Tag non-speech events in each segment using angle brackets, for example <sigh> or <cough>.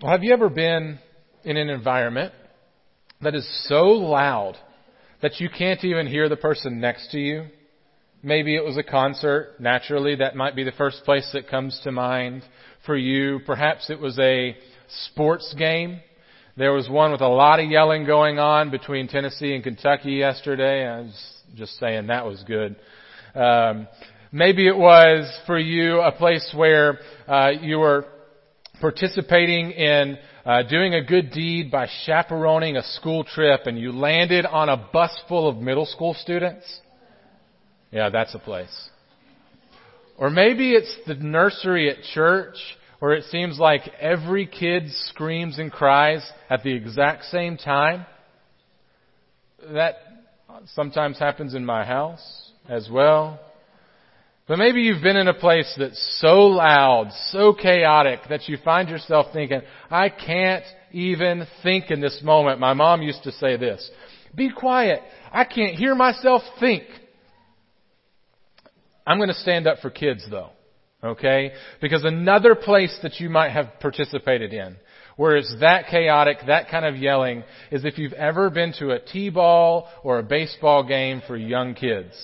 Well, have you ever been in an environment that is so loud that you can't even hear the person next to you? Maybe it was a concert. Naturally, that might be the first place that comes to mind for you. Perhaps it was a sports game. There was one with a lot of yelling going on between Tennessee and Kentucky yesterday. I was just saying that was good. Um, maybe it was for you a place where uh, you were participating in uh, doing a good deed by chaperoning a school trip and you landed on a bus full of middle school students? Yeah, that's a place. Or maybe it's the nursery at church where it seems like every kid screams and cries at the exact same time. That sometimes happens in my house as well. But maybe you've been in a place that's so loud, so chaotic that you find yourself thinking, I can't even think in this moment. My mom used to say this, be quiet. I can't hear myself think. I'm going to stand up for kids though. Okay? Because another place that you might have participated in where it's that chaotic, that kind of yelling, is if you've ever been to a T-ball or a baseball game for young kids.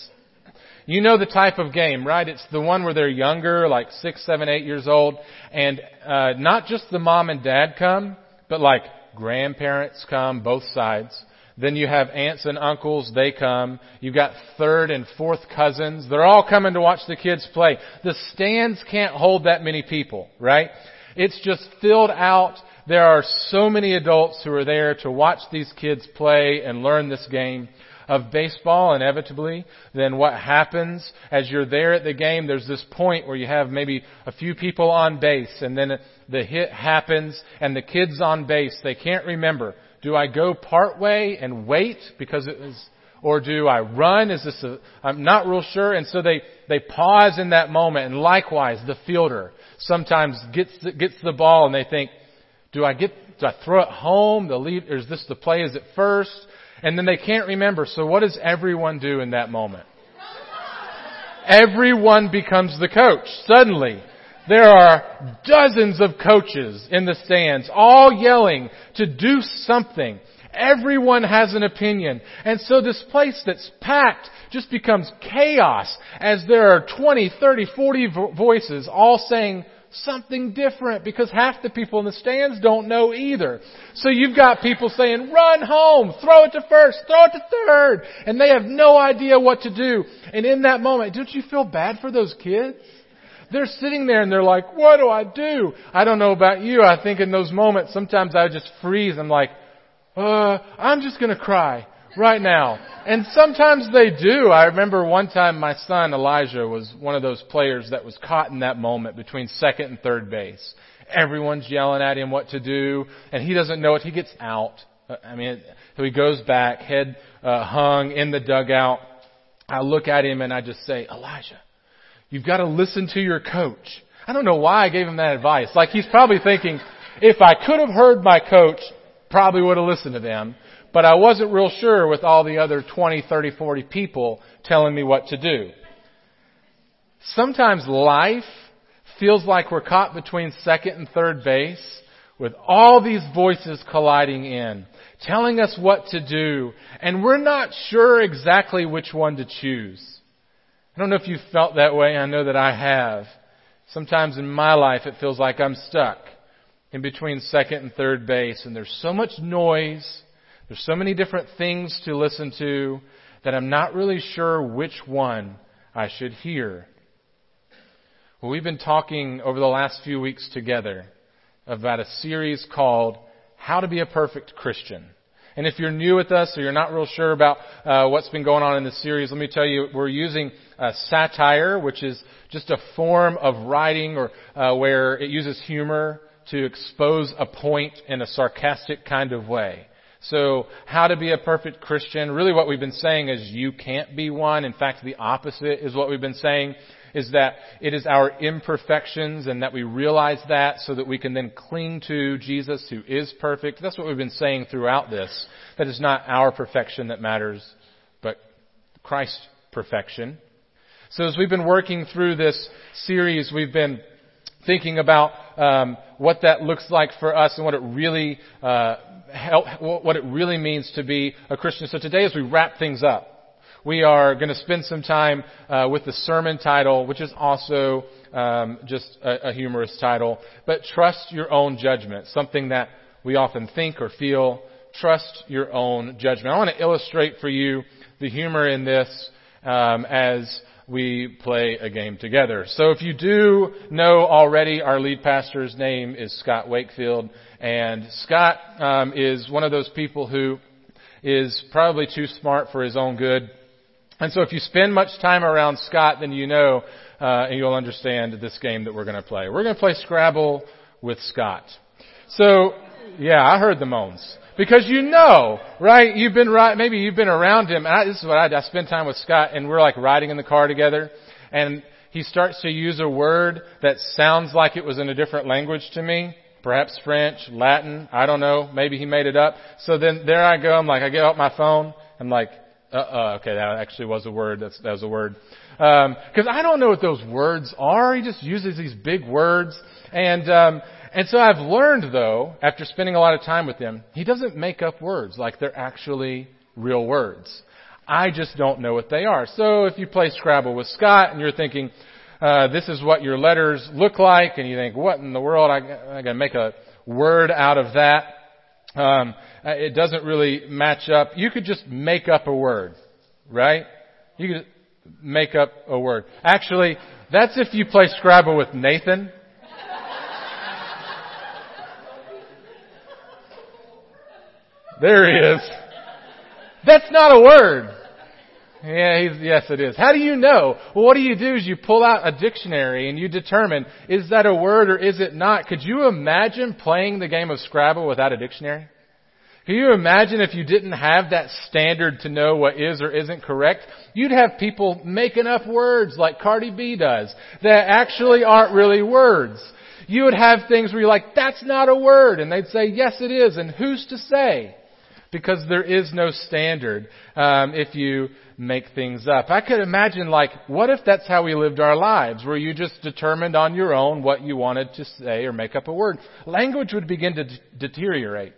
You know the type of game, right? It's the one where they're younger, like six, seven, eight years old, and uh, not just the mom and dad come, but like grandparents come, both sides. Then you have aunts and uncles, they come. You've got third and fourth cousins. They're all coming to watch the kids play. The stands can't hold that many people, right? It's just filled out. There are so many adults who are there to watch these kids play and learn this game of baseball, inevitably, then what happens as you're there at the game, there's this point where you have maybe a few people on base and then the hit happens and the kids on base, they can't remember. Do I go part way and wait because it was, or do I run? Is this a, I'm not real sure. And so they, they pause in that moment and likewise the fielder sometimes gets, gets the ball and they think, do I get, do I throw it home? The lead, is this the play? Is it first? And then they can't remember. So what does everyone do in that moment? Everyone becomes the coach. Suddenly, there are dozens of coaches in the stands, all yelling to do something. Everyone has an opinion. And so this place that's packed just becomes chaos as there are 20, 30, 40 voices all saying something different because half the people in the stands don't know either. So you've got people saying, run home, throw it to first, throw it to third, and they have no idea what to do. And in that moment, don't you feel bad for those kids? They're sitting there and they're like, what do I do? I don't know about you. I think in those moments, sometimes I just freeze. I'm like, uh, I'm just gonna cry right now. And sometimes they do. I remember one time my son Elijah was one of those players that was caught in that moment between second and third base. Everyone's yelling at him what to do, and he doesn't know it. He gets out. I mean, so he goes back, head uh, hung in the dugout. I look at him and I just say, Elijah, you've got to listen to your coach. I don't know why I gave him that advice. Like he's probably thinking, if I could have heard my coach, probably would have listened to them but I wasn't real sure with all the other 20, 30, 40 people telling me what to do. Sometimes life feels like we're caught between second and third base with all these voices colliding in, telling us what to do, and we're not sure exactly which one to choose. I don't know if you've felt that way. I know that I have. Sometimes in my life it feels like I'm stuck in between second and third base and there's so much noise there's so many different things to listen to that I'm not really sure which one I should hear. Well, we've been talking over the last few weeks together about a series called How to Be a Perfect Christian. And if you're new with us or you're not real sure about uh, what's been going on in this series, let me tell you, we're using uh, satire, which is just a form of writing or uh, where it uses humor to expose a point in a sarcastic kind of way. So, how to be a perfect Christian? Really, what we've been saying is you can't be one. In fact, the opposite is what we've been saying is that it is our imperfections and that we realize that so that we can then cling to Jesus who is perfect. That's what we've been saying throughout this. That is not our perfection that matters, but Christ's perfection. So as we've been working through this series, we've been thinking about um, what that looks like for us and what it really uh, help, what it really means to be a Christian. So today, as we wrap things up, we are going to spend some time uh, with the sermon title, which is also um, just a, a humorous title, but trust your own judgment. Something that we often think or feel. Trust your own judgment. I want to illustrate for you the humor in this um, as we play a game together. So if you do know already, our lead pastor's name is Scott Wakefield, and Scott um, is one of those people who is probably too smart for his own good. And so if you spend much time around Scott, then you know uh, and you'll understand this game that we're going to play. We're going to play Scrabble with Scott. So, yeah, I heard the moans. Because you know, right? You've been right, maybe you've been around him. And I, this is what I. I spend time with Scott and we're like riding in the car together and he starts to use a word that sounds like it was in a different language to me. Perhaps French, Latin, I don't know. Maybe he made it up. So then there I go. I'm like, I get out my phone. I'm like, uh, uh okay, that actually was a word. That's, that was a word. Um, cause I don't know what those words are. He just uses these big words. And, um, and so I've learned though, after spending a lot of time with him, he doesn't make up words like they're actually real words. I just don't know what they are. So if you play Scrabble with Scott and you're thinking, uh, this is what your letters look like, and you think, what in the world? I, I got to make a word out of that. Um, it doesn't really match up. You could just make up a word, right? You could make up a word. Actually, that's if you play Scrabble with Nathan. There he is. That's not a word. Yeah, he's, yes it is. How do you know? Well, what do you do is you pull out a dictionary and you determine, is that a word or is it not? Could you imagine playing the game of Scrabble without a dictionary? Can you imagine if you didn't have that standard to know what is or isn't correct? You'd have people making up words like Cardi B does that actually aren't really words. You would have things where you're like, that's not a word. And they'd say, yes it is. And who's to say? Because there is no standard um, if you make things up. I could imagine like, what if that's how we lived our lives, where you just determined on your own what you wanted to say or make up a word? Language would begin to d- deteriorate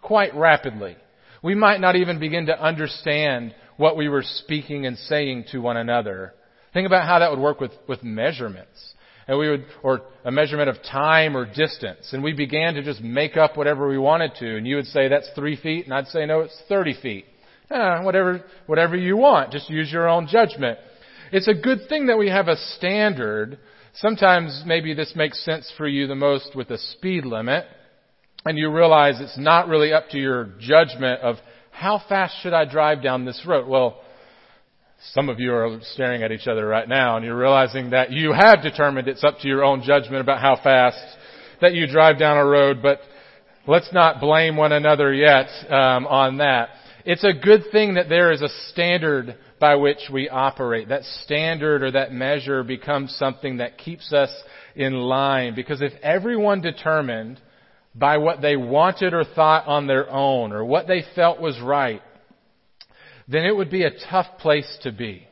quite rapidly. We might not even begin to understand what we were speaking and saying to one another. Think about how that would work with, with measurements. And we would, or a measurement of time or distance. And we began to just make up whatever we wanted to. And you would say that's three feet, and I'd say no, it's 30 feet. Eh, whatever, whatever you want. Just use your own judgment. It's a good thing that we have a standard. Sometimes maybe this makes sense for you the most with a speed limit and you realize it's not really up to your judgment of how fast should I drive down this road. Well, some of you are staring at each other right now and you're realizing that you have determined it's up to your own judgment about how fast that you drive down a road, but let's not blame one another yet um, on that. It's a good thing that there is a standard by which we operate. That standard or that measure becomes something that keeps us in line because if everyone determined by what they wanted or thought on their own or what they felt was right, then it would be a tough place to be.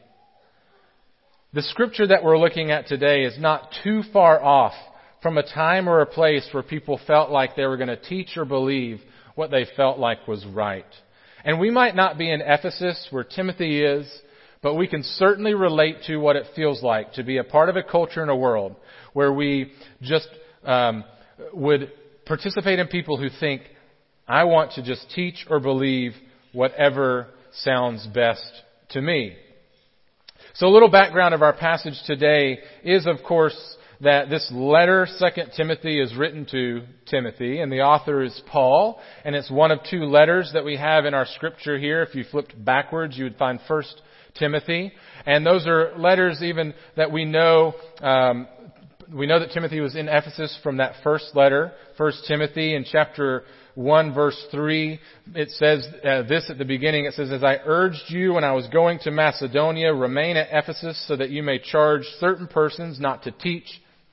The scripture that we're looking at today is not too far off from a time or a place where people felt like they were going to teach or believe what they felt like was right. And we might not be in Ephesus where Timothy is, but we can certainly relate to what it feels like to be a part of a culture and a world where we just um, would participate in people who think, I want to just teach or believe whatever sounds best to me. So a little background of our passage today is, of course, that this letter, 2 Timothy, is written to Timothy, and the author is Paul, and it's one of two letters that we have in our scripture here. If you flipped backwards, you would find 1 Timothy, and those are letters even that we know um, we know that Timothy was in Ephesus from that first letter, 1 Timothy in chapter 1 verse 3. It says uh, this at the beginning. It says, As I urged you when I was going to Macedonia, remain at Ephesus so that you may charge certain persons not to teach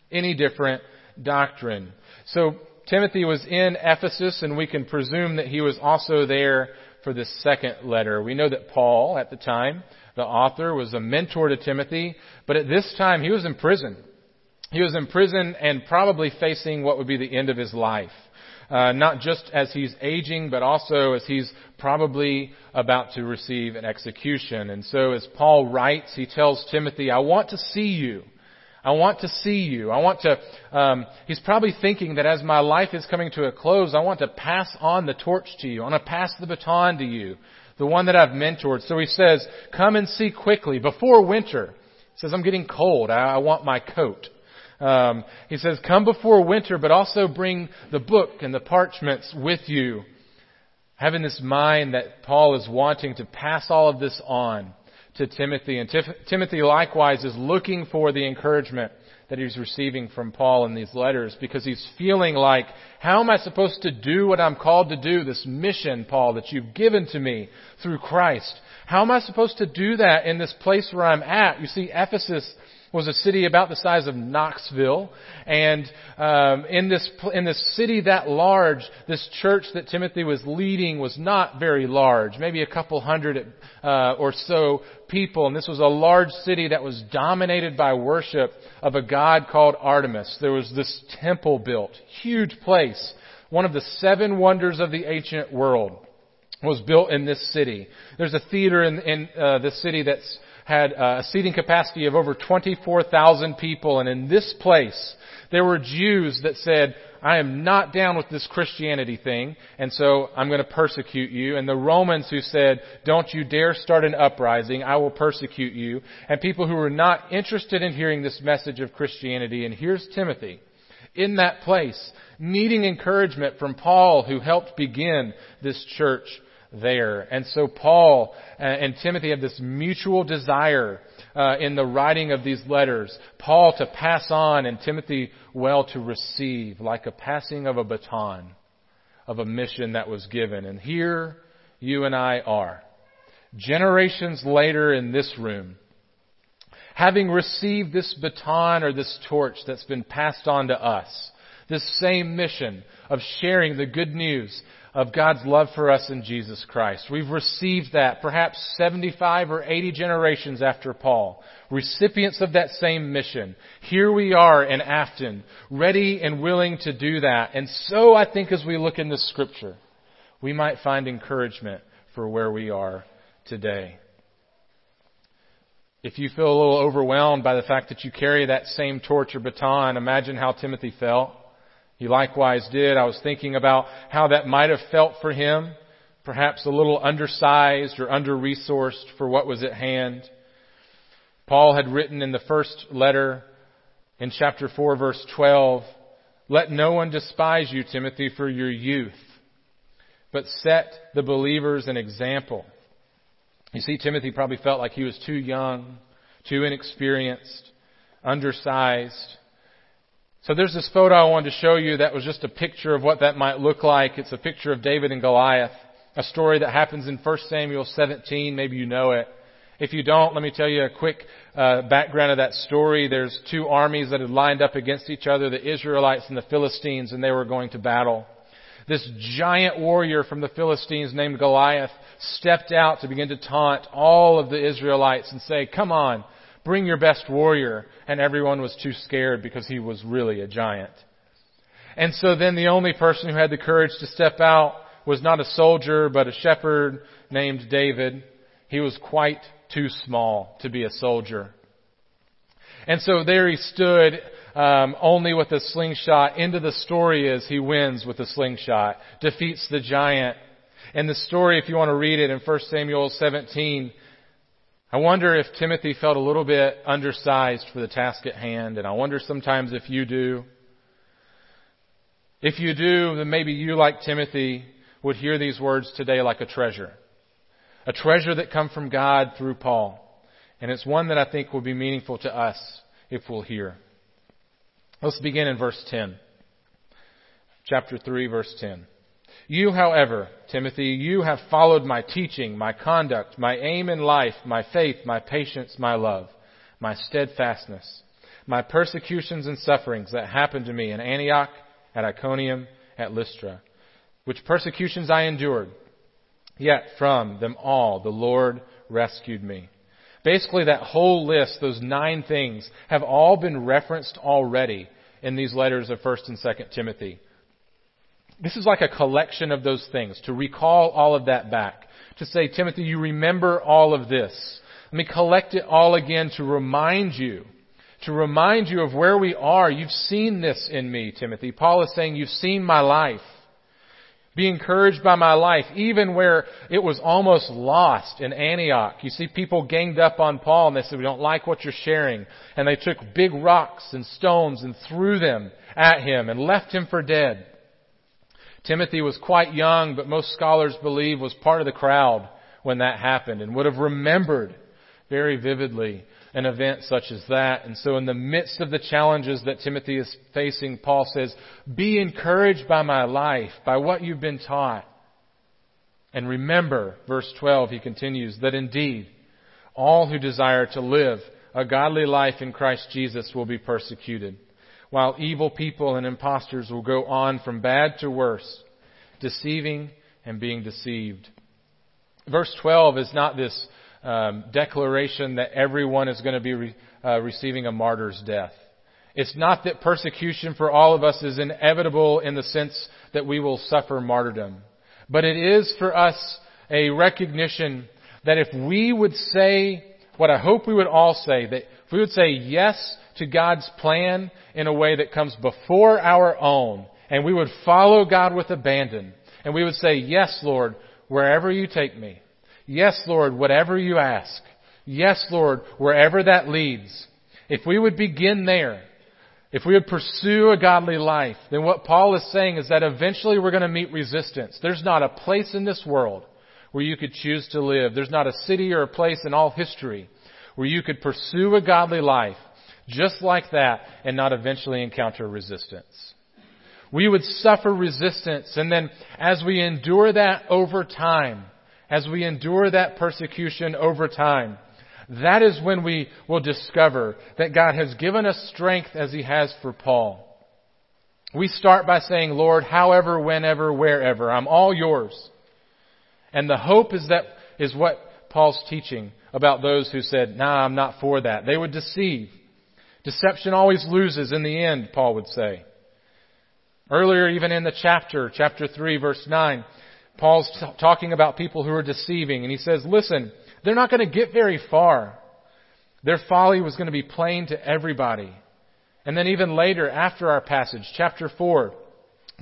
any different doctrine. So Timothy was in Ephesus and we can presume that he was also there for the second letter. We know that Paul at the time, the author, was a mentor to Timothy, but at this time he was in prison. he was in prison and probably facing what would be the end of his life. Uh, not just as he's aging, but also as he's probably about to receive an execution. And so as Paul writes, he tells Timothy, I want to see you. I want to see you. I want to, um, he's probably thinking that as my life is coming to a close, I want to pass on the torch to you. I want to pass the baton to you. The one that I've mentored. So he says, come and see quickly before winter. He says, I'm getting cold. I, I want my coat. Um, he says, come before winter, but also bring the book and the parchments with you. Having this mind that Paul is wanting to pass all of this on to Timothy. And Tif- Timothy likewise is looking for the encouragement that he's receiving from Paul in these letters because he's feeling like, how am I supposed to do what I'm called to do? This mission, Paul, that you've given to me through Christ. How am I supposed to do that in this place where I'm at? You see, Ephesus was a city about the size of Knoxville, and um, in this in this city that large, this church that Timothy was leading was not very large, maybe a couple hundred uh, or so people, and this was a large city that was dominated by worship of a god called Artemis. There was this temple built, huge place, one of the seven wonders of the ancient world was built in this city. There's a theater in, in uh, this city that's had a seating capacity of over 24,000 people, and in this place, there were Jews that said, I am not down with this Christianity thing, and so I'm going to persecute you. And the Romans who said, don't you dare start an uprising, I will persecute you. And people who were not interested in hearing this message of Christianity. And here's Timothy in that place, needing encouragement from Paul who helped begin this church there. And so Paul and Timothy have this mutual desire uh, in the writing of these letters. Paul to pass on and Timothy well to receive, like a passing of a baton of a mission that was given. And here you and I are, generations later in this room, having received this baton or this torch that's been passed on to us. This same mission of sharing the good news of God's love for us in Jesus Christ. We've received that perhaps 75 or 80 generations after Paul, recipients of that same mission. Here we are in Afton, ready and willing to do that. And so I think as we look in the scripture, we might find encouragement for where we are today. If you feel a little overwhelmed by the fact that you carry that same torch or baton, imagine how Timothy felt. He likewise did. I was thinking about how that might have felt for him, perhaps a little undersized or under-resourced for what was at hand. Paul had written in the first letter in chapter 4 verse 12, let no one despise you, Timothy, for your youth, but set the believers an example. You see, Timothy probably felt like he was too young, too inexperienced, undersized, so there's this photo I wanted to show you that was just a picture of what that might look like. It's a picture of David and Goliath, a story that happens in 1 Samuel 17. Maybe you know it. If you don't, let me tell you a quick uh, background of that story. There's two armies that had lined up against each other, the Israelites and the Philistines, and they were going to battle. This giant warrior from the Philistines named Goliath stepped out to begin to taunt all of the Israelites and say, come on, Bring your best warrior. And everyone was too scared because he was really a giant. And so then the only person who had the courage to step out was not a soldier, but a shepherd named David. He was quite too small to be a soldier. And so there he stood, um, only with a slingshot. Into the story is he wins with a slingshot, defeats the giant. And the story, if you want to read it in 1 Samuel 17, I wonder if Timothy felt a little bit undersized for the task at hand, and I wonder sometimes if you do. If you do, then maybe you, like Timothy, would hear these words today like a treasure. A treasure that come from God through Paul. And it's one that I think will be meaningful to us if we'll hear. Let's begin in verse 10. Chapter 3, verse 10. You, however, Timothy, you have followed my teaching, my conduct, my aim in life, my faith, my patience, my love, my steadfastness, my persecutions and sufferings that happened to me in Antioch, at Iconium, at Lystra, which persecutions I endured. Yet from them all the Lord rescued me. Basically, that whole list, those nine things, have all been referenced already in these letters of 1st and 2nd Timothy. This is like a collection of those things, to recall all of that back. To say, Timothy, you remember all of this. Let me collect it all again to remind you, to remind you of where we are. You've seen this in me, Timothy. Paul is saying, you've seen my life. Be encouraged by my life, even where it was almost lost in Antioch. You see people ganged up on Paul and they said, we don't like what you're sharing. And they took big rocks and stones and threw them at him and left him for dead. Timothy was quite young, but most scholars believe was part of the crowd when that happened and would have remembered very vividly an event such as that. And so in the midst of the challenges that Timothy is facing, Paul says, be encouraged by my life, by what you've been taught. And remember, verse 12, he continues, that indeed, all who desire to live a godly life in Christ Jesus will be persecuted, while evil people and impostors will go on from bad to worse, deceiving and being deceived. Verse 12 is not this um, declaration that everyone is going to be re, uh, receiving a martyr's death. It's not that persecution for all of us is inevitable in the sense that we will suffer martyrdom. But it is for us a recognition that if we would say what I hope we would all say, that if we would say yes to God's plan in a way that comes before our own, and we would follow God with abandon, and we would say, yes, Lord, wherever you take me. Yes, Lord, whatever you ask. Yes, Lord, wherever that leads. If we would begin there, if we would pursue a godly life, then what Paul is saying is that eventually we're going to meet resistance. There's not a place in this world where you could choose to live. There's not a city or a place in all history where you could pursue a godly life just like that and not eventually encounter resistance. We would suffer resistance and then as we endure that over time, as we endure that persecution over time, that is when we will discover that God has given us strength as He has for Paul. We start by saying, Lord, however, whenever, wherever, I'm all yours. And the hope is that, is what Paul's teaching about those who said, nah, I'm not for that. They would deceive. Deception always loses in the end, Paul would say. Earlier, even in the chapter, chapter 3, verse 9, Paul's t- talking about people who are deceiving, and he says, listen, they're not going to get very far. Their folly was going to be plain to everybody. And then even later, after our passage, chapter 4,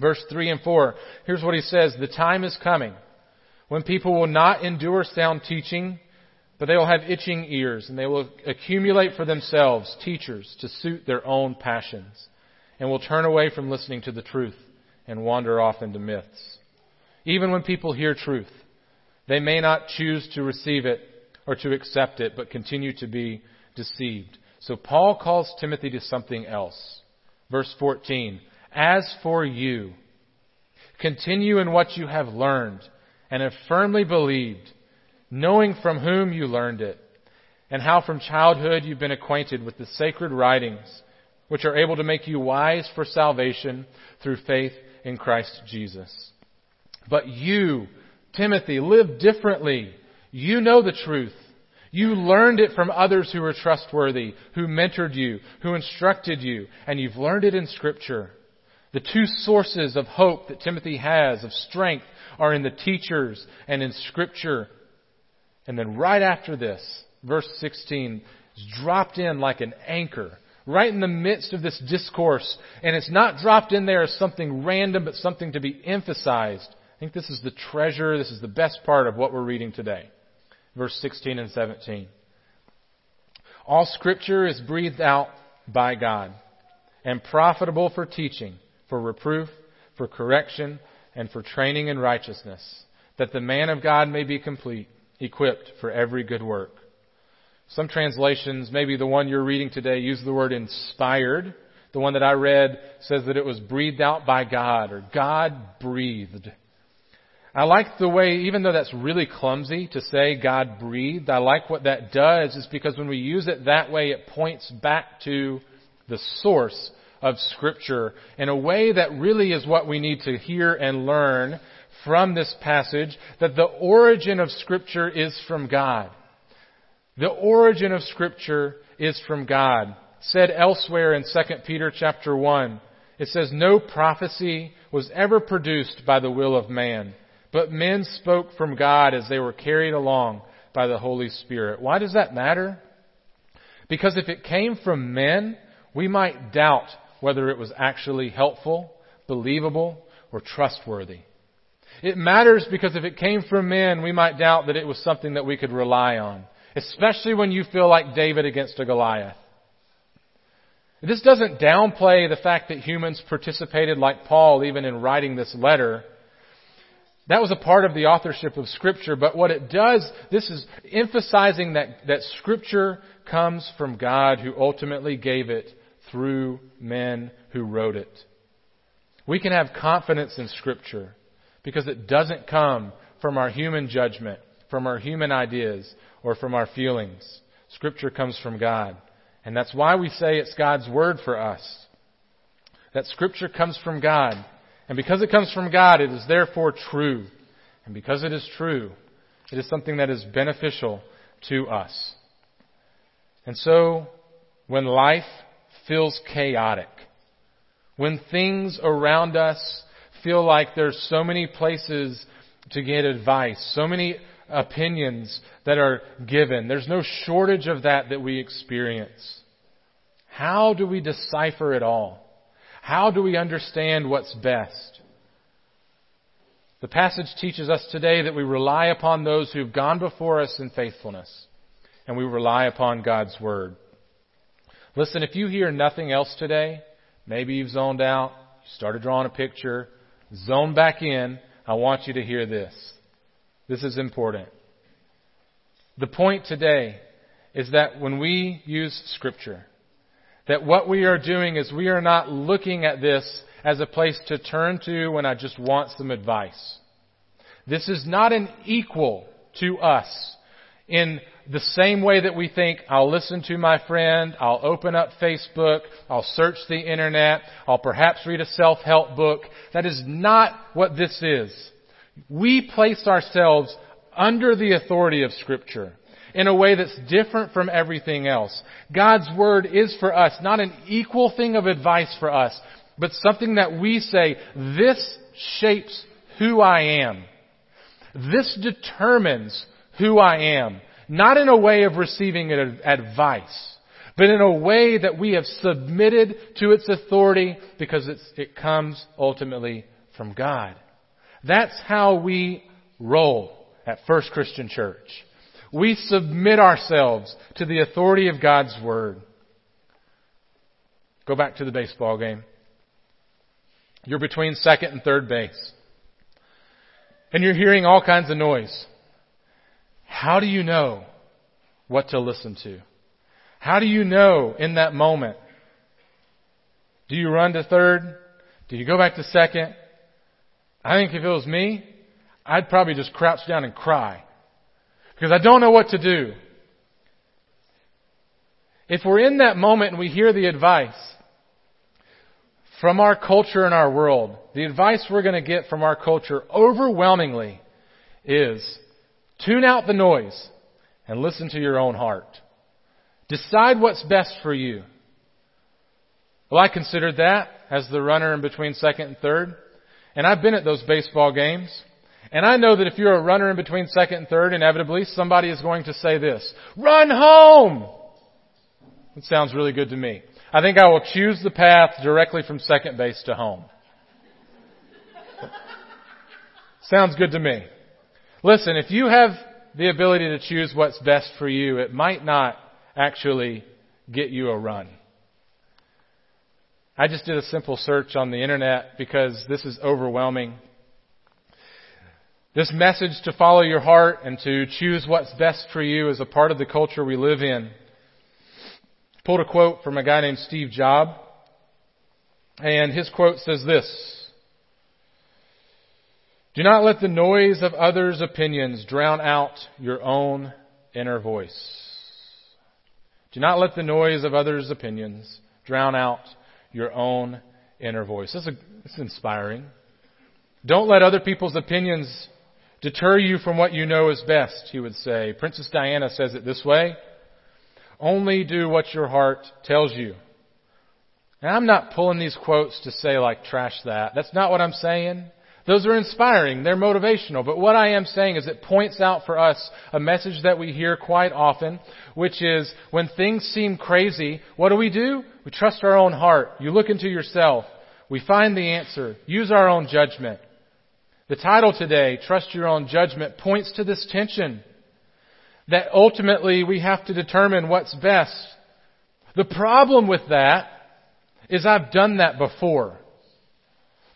verse 3 and 4, here's what he says, the time is coming when people will not endure sound teaching, but they will have itching ears, and they will accumulate for themselves teachers to suit their own passions, and will turn away from listening to the truth and wander off into myths. Even when people hear truth, they may not choose to receive it or to accept it, but continue to be deceived. So Paul calls Timothy to something else. Verse 14, As for you, continue in what you have learned and have firmly believed, knowing from whom you learned it, and how from childhood you've been acquainted with the sacred writings, which are able to make you wise for salvation through faith in Christ Jesus. But you, Timothy, live differently. You know the truth. You learned it from others who were trustworthy, who mentored you, who instructed you, and you've learned it in Scripture. The two sources of hope that Timothy has, of strength, are in the teachers and in Scripture. And then right after this, verse 16 is dropped in like an anchor, right in the midst of this discourse. And it's not dropped in there as something random, but something to be emphasized. I think this is the treasure, this is the best part of what we're reading today. Verse 16 and 17. All scripture is breathed out by God and profitable for teaching, for reproof, for correction, and for training in righteousness, that the man of God may be complete, equipped for every good work. Some translations, maybe the one you're reading today, use the word inspired. The one that I read says that it was breathed out by God, or God breathed. I like the way, even though that's really clumsy to say God breathed, I like what that does is because when we use it that way, it points back to the source of Scripture in a way that really is what we need to hear and learn from this passage, that the origin of Scripture is from God. The origin of Scripture is from God. Said elsewhere in 2 Peter chapter 1, it says, No prophecy was ever produced by the will of man, but men spoke from God as they were carried along by the Holy Spirit. Why does that matter? Because if it came from men, we might doubt whether it was actually helpful, believable, or trustworthy. It matters because if it came from men, we might doubt that it was something that we could rely on, especially when you feel like David against a Goliath. This doesn't downplay the fact that humans participated like Paul even in writing this letter. That was a part of the authorship of Scripture, but what it does, this is emphasizing that, that Scripture comes from God who ultimately gave it through men who wrote it. We can have confidence in Scripture because it doesn't come from our human judgment, from our human ideas, or from our feelings. Scripture comes from God. And that's why we say it's God's Word for us. That Scripture comes from God. And because it comes from God, it is therefore true. And because it is true, it is something that is beneficial to us. And so, when life feels chaotic, when things around us feel like there's so many places to get advice, so many opinions that are given, there's no shortage of that that we experience. How do we decipher it all? How do we understand what's best? The passage teaches us today that we rely upon those who've gone before us in faithfulness, and we rely upon God's Word. Listen, if you hear nothing else today, maybe you've zoned out, you started drawing a picture, zone back in, I want you to hear this. This is important. The point today is that when we use Scripture, that what we are doing is we are not looking at this as a place to turn to when I just want some advice. This is not an equal to us in the same way that we think, I'll listen to my friend, I'll open up Facebook, I'll search the internet, I'll perhaps read a self-help book. That is not what this is. We place ourselves under the authority of Scripture in a way that's different from everything else. God's Word is for us not an equal thing of advice for us, but something that we say, this shapes who I am. This determines who I am. Not in a way of receiving advice, but in a way that we have submitted to its authority because it comes ultimately from God. That's how we roll at First Christian Church. We submit ourselves to the authority of God's Word. Go back to the baseball game. You're between second and third base. And you're hearing all kinds of noise. How do you know what to listen to? How do you know in that moment? Do you run to third? Do you go back to second? I think if it was me, I'd probably just crouch down and cry because I don't know what to do. If we're in that moment and we hear the advice from our culture and our world, the advice we're going to get from our culture overwhelmingly is tune out the noise and listen to your own heart. Decide what's best for you. Well, I considered that as the runner in between second and third. And I've been at those baseball games. And I know that if you're a runner in between second and third, inevitably somebody is going to say this, run home! It sounds really good to me. I think I will choose the path directly from second base to home. <laughs> sounds good to me. Listen, if you have the ability to choose what's best for you, it might not actually get you a run. I just did a simple search on the internet because this is overwhelming. This message to follow your heart and to choose what's best for you is a part of the culture we live in. Pulled a quote from a guy named Steve Job, and his quote says this, Do not let the noise of others' opinions drown out your own inner voice. Do not let the noise of others' opinions drown out your own inner voice. This is, is inspiring. Don't let other people's opinions deter you from what you know is best, he would say. Princess Diana says it this way Only do what your heart tells you. And I'm not pulling these quotes to say like trash that. That's not what I'm saying. Those are inspiring. They're motivational. But what I am saying is it points out for us a message that we hear quite often, which is when things seem crazy, what do we do? We trust our own heart. You look into yourself. We find the answer. Use our own judgment. The title today, Trust Your Own Judgment, points to this tension that ultimately we have to determine what's best. The problem with that is I've done that before.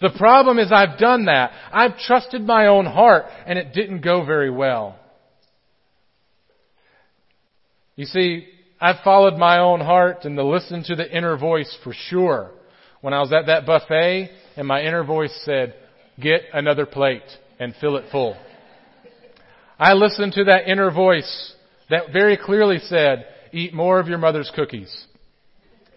The problem is I've done that. I've trusted my own heart and it didn't go very well. You see, I've followed my own heart and to listen to the inner voice for sure. When I was at that buffet and my inner voice said, get another plate and fill it full. I listened to that inner voice that very clearly said, eat more of your mother's cookies.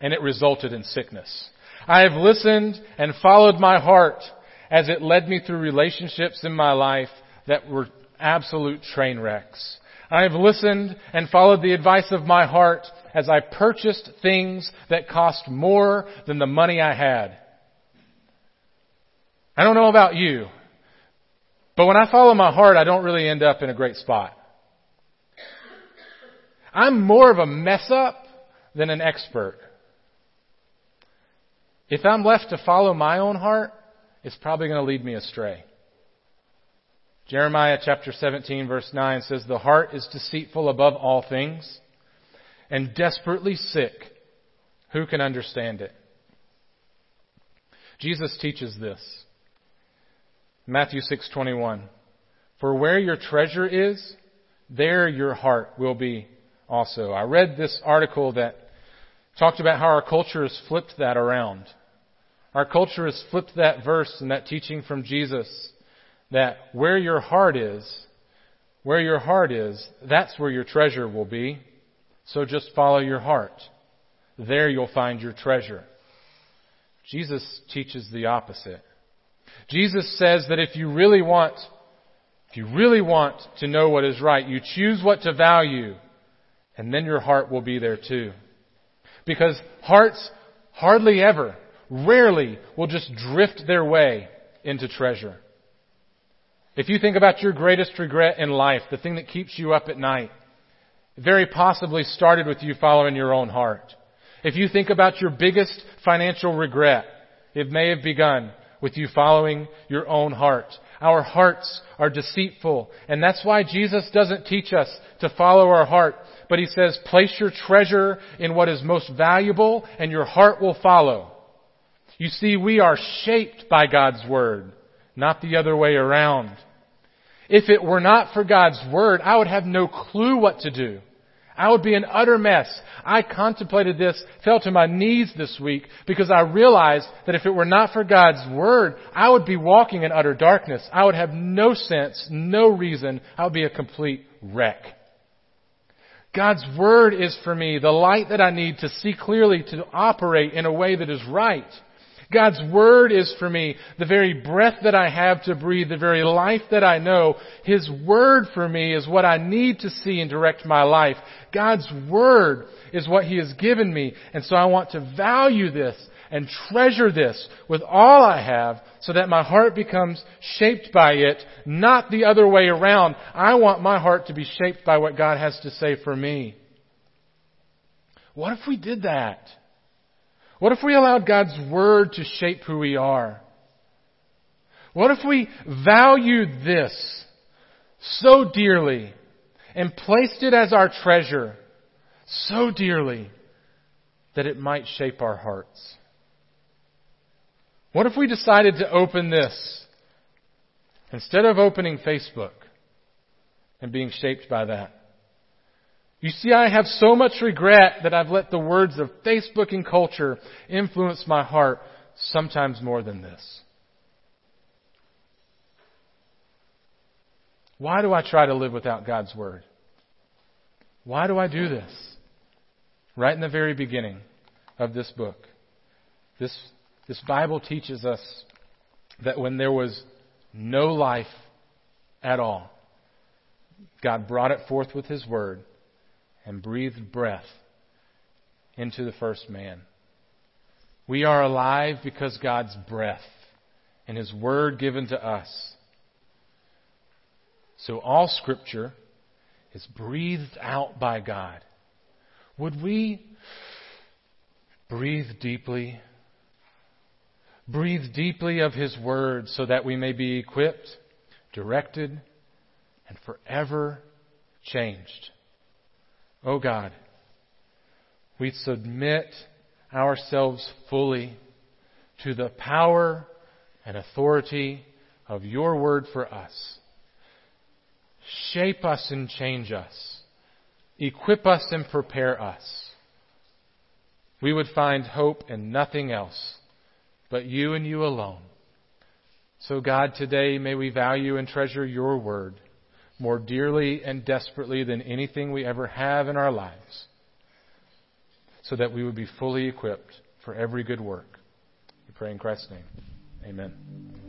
And it resulted in sickness. I have listened and followed my heart as it led me through relationships in my life that were absolute train wrecks. I have listened and followed the advice of my heart as I purchased things that cost more than the money I had. I don't know about you, but when I follow my heart, I don't really end up in a great spot. I'm more of a mess up than an expert. If I'm left to follow my own heart, it's probably going to lead me astray. Jeremiah chapter 17 verse 9 says, The heart is deceitful above all things and desperately sick. Who can understand it? Jesus teaches this. Matthew 6:21 For where your treasure is, there your heart will be also. I read this article that talked about how our culture has flipped that around. Our culture has flipped that verse and that teaching from Jesus that where your heart is, where your heart is, that's where your treasure will be. So just follow your heart. There you'll find your treasure. Jesus teaches the opposite. Jesus says that if you really want, if you really want to know what is right, you choose what to value, and then your heart will be there too. Because hearts hardly ever rarely will just drift their way into treasure. If you think about your greatest regret in life, the thing that keeps you up at night, very possibly started with you following your own heart. If you think about your biggest financial regret, it may have begun with you following your own heart. Our hearts are deceitful, and that's why Jesus doesn't teach us to follow our heart, but he says, place your treasure in what is most valuable, and your heart will follow. You see, we are shaped by God's Word, not the other way around. If it were not for God's Word, I would have no clue what to do. I would be an utter mess. I contemplated this, fell to my knees this week because I realized that if it were not for God's Word, I would be walking in utter darkness. I would have no sense, no reason. I would be a complete wreck. God's Word is for me the light that I need to see clearly to operate in a way that is right. God's Word is for me the very breath that I have to breathe, the very life that I know. His Word for me is what I need to see and direct my life. God's Word is what He has given me. And so I want to value this and treasure this with all I have so that my heart becomes shaped by it, not the other way around. I want my heart to be shaped by what God has to say for me. What if we did that? What if we allowed God's Word to shape who we are? What if we valued this so dearly and placed it as our treasure so dearly that it might shape our hearts? What if we decided to open this instead of opening Facebook and being shaped by that? You see, I have so much regret that I've let the words of Facebook and culture influence my heart sometimes more than this. Why do I try to live without God's Word? Why do I do this? Right in the very beginning of this book, this, this Bible teaches us that when there was no life at all, God brought it forth with His Word and breathed breath into the first man. We are alive because God's breath and His Word given to us. So all Scripture is breathed out by God. Would we breathe deeply? Breathe deeply of His Word so that we may be equipped, directed, and forever changed. Oh God, we submit ourselves fully to the power and authority of your word for us. Shape us and change us. Equip us and prepare us. We would find hope in nothing else but you and you alone. So, God, today may we value and treasure your word more dearly and desperately than anything we ever have in our lives, so that we would be fully equipped for every good work. We pray in Christ's name. Amen.